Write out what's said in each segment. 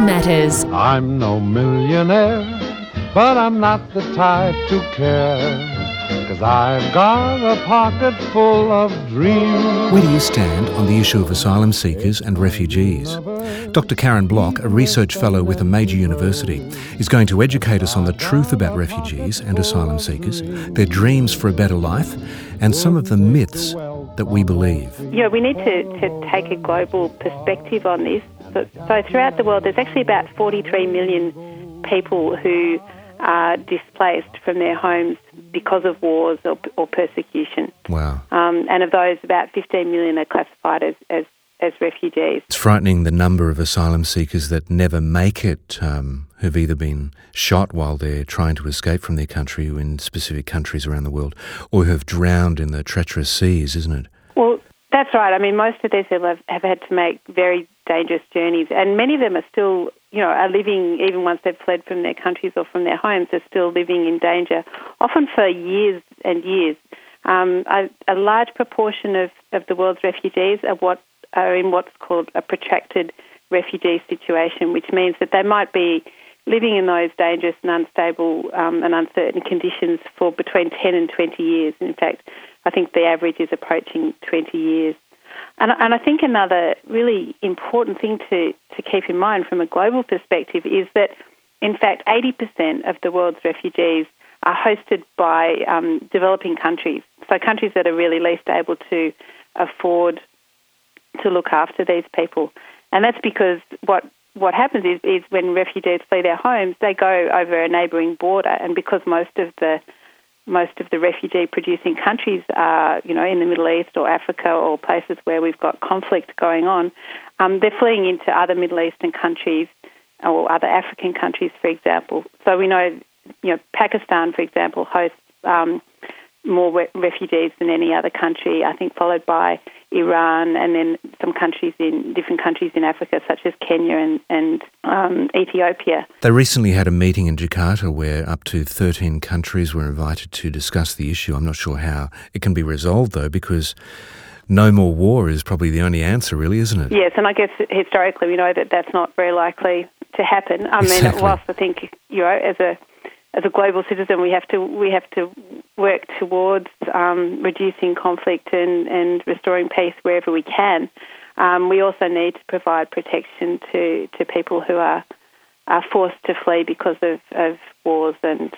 Matters. I'm no millionaire, but I'm not the type to care. Cause I've got a pocket full of dreams. Where do you stand on the issue of asylum seekers and refugees? Dr. Karen Block, a research fellow with a major university, is going to educate us on the truth about refugees and asylum seekers, their dreams for a better life, and some of the myths that we believe. Yeah, we need to, to take a global perspective on this. So, so throughout the world, there's actually about 43 million people who are displaced from their homes because of wars or, or persecution. Wow. Um, and of those, about 15 million are classified as, as, as refugees. It's frightening the number of asylum seekers that never make it, um, who've either been shot while they're trying to escape from their country in specific countries around the world, or who have drowned in the treacherous seas, isn't it? Well, that's right. I mean, most of these people have, have had to make very dangerous journeys, and many of them are still, you know, are living even once they've fled from their countries or from their homes, are still living in danger, often for years and years. Um, a, a, large proportion of, of the world's refugees are what are in what's called a protracted refugee situation, which means that they might be living in those dangerous and unstable um, and uncertain conditions for between 10 and 20 years. In fact, I think the average is approaching 20 years. And, and I think another really important thing to, to keep in mind from a global perspective is that, in fact, 80% of the world's refugees are hosted by um, developing countries. So, countries that are really least able to afford to look after these people. And that's because what what happens is, is when refugees flee their homes, they go over a neighbouring border, and because most of the most of the refugee producing countries are, you know, in the Middle East or Africa or places where we've got conflict going on, um, they're fleeing into other Middle Eastern countries or other African countries, for example. So we know, you know, Pakistan, for example, hosts um, more re- refugees than any other country. I think followed by Iran, and then some countries in different countries in Africa, such as Kenya and, and um, Ethiopia. They recently had a meeting in Jakarta where up to 13 countries were invited to discuss the issue. I'm not sure how it can be resolved, though, because no more war is probably the only answer, really, isn't it? Yes, and I guess historically we know that that's not very likely to happen. I exactly. mean, whilst I think, you know, as a as a global citizen, we have to we have to work towards um, reducing conflict and, and restoring peace wherever we can. Um, we also need to provide protection to, to people who are are forced to flee because of, of wars and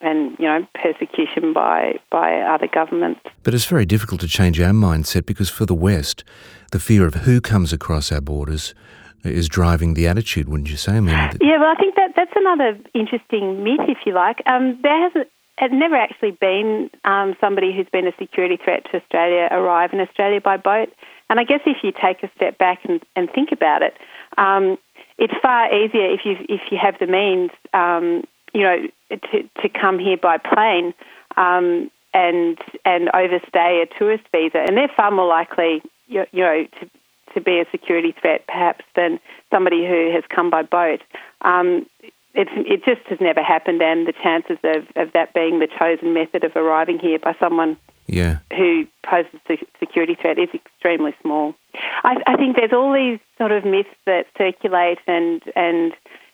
and you know persecution by by other governments. But it's very difficult to change our mindset because for the West, the fear of who comes across our borders is driving the attitude, wouldn't you say? I mean, yeah, well, I think that that's another interesting myth, if you like. Um, there hasn't has never actually been um, somebody who's been a security threat to Australia arrive in Australia by boat. And I guess if you take a step back and, and think about it, um, it's far easier if you if you have the means, um, you know, to to come here by plane um, and and overstay a tourist visa, and they're far more likely, you, you know, to to be a security threat perhaps than somebody who has come by boat. Um, it's, it just has never happened, and the chances of, of that being the chosen method of arriving here by someone yeah. who poses a security threat is extremely small. I, I think there's all these sort of myths that circulate, and and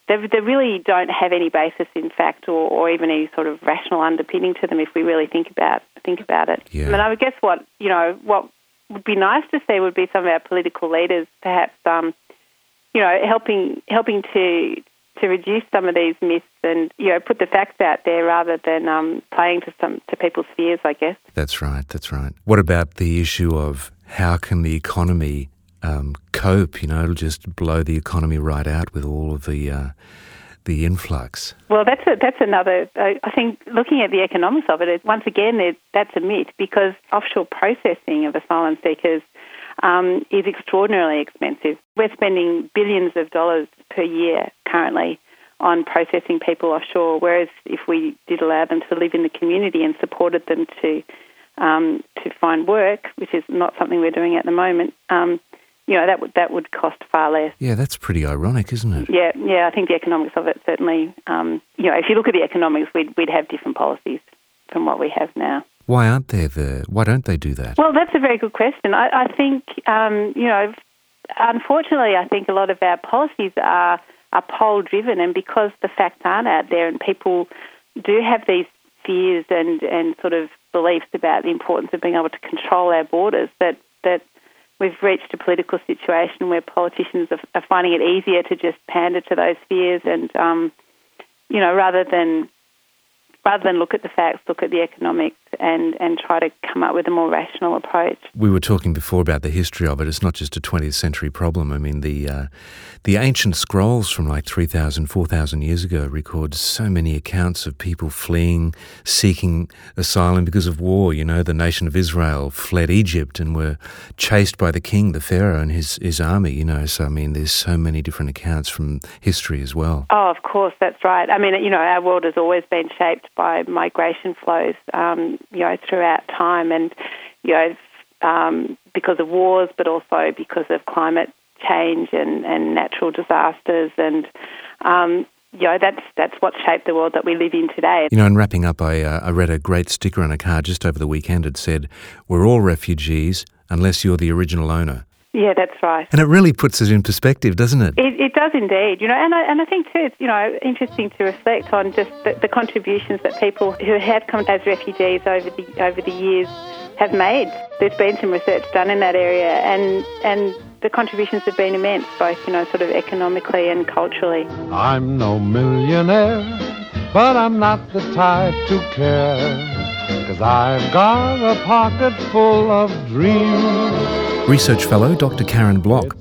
they, they really don't have any basis in fact, or, or even any sort of rational underpinning to them if we really think about think about it. Yeah. I mean, I would guess what you know what would be nice to see would be some of our political leaders perhaps um, you know helping helping to to reduce some of these myths and you know put the facts out there rather than um, playing to some to people's fears. I guess that's right. That's right. What about the issue of how can the economy um, cope? You know, it'll just blow the economy right out with all of the. Uh, the influx. Well, that's a, that's another. Uh, I think looking at the economics of it, once again, that's a myth because offshore processing of asylum seekers um, is extraordinarily expensive. We're spending billions of dollars per year currently on processing people offshore, whereas if we did allow them to live in the community and supported them to um, to find work, which is not something we're doing at the moment, um, you know that would that would cost far less. Yeah, that's pretty ironic, isn't it? Yeah, yeah. I think the economics of it certainly. Um, you know, if you look at the economics, we'd we'd have different policies from what we have now. Why aren't there the? Why don't they do that? Well, that's a very good question. I, I think um, you know, unfortunately, I think a lot of our policies are are poll driven, and because the facts aren't out there, and people do have these fears and, and sort of beliefs about the importance of being able to control our borders, that that we've reached a political situation where politicians are, are finding it easier to just pander to those fears and, um, you know, rather than rather than look at the facts, look at the economics and, and try to come up with a more rational approach. We were talking before about the history of it. It's not just a 20th century problem. I mean, the, uh, the ancient scrolls from like 3,000, 4,000 years ago record so many accounts of people fleeing, seeking asylum because of war. You know, the nation of Israel fled Egypt and were chased by the king, the Pharaoh, and his, his army. You know, so I mean, there's so many different accounts from history as well. Oh, of course, that's right. I mean, you know, our world has always been shaped by migration flows, um, you know, throughout time, and you know, um, because of wars, but also because of climate change and, and natural disasters, and um, you know, that's that's what shaped the world that we live in today. You know, in wrapping up, I, uh, I read a great sticker on a car just over the weekend. It said, "We're all refugees unless you're the original owner." Yeah, that's right. And it really puts it in perspective, doesn't it? It, it does indeed. You know, and I, and I think too, it's you know interesting to reflect on just the, the contributions that people who have come as refugees over the over the years have made. There's been some research done in that area, and and the contributions have been immense, both you know, sort of economically and culturally. I'm no millionaire, but I'm not the type to care, cause I've got a pocket full of dreams. Research fellow Dr. Karen Block.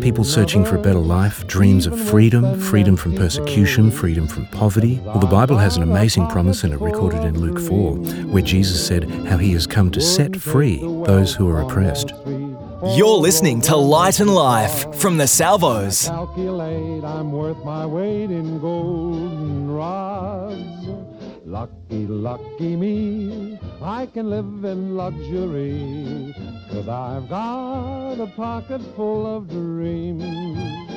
People searching for a better life, dreams of freedom, freedom from persecution, freedom from poverty. Well, the Bible has an amazing promise in it recorded in Luke 4, where Jesus said how he has come to set free those who are oppressed. You're listening to Light and Life from the Salvos. I'm worth my weight in golden rods. Lucky, lucky me, I can live in luxury, cause I've got a pocket full of dreams.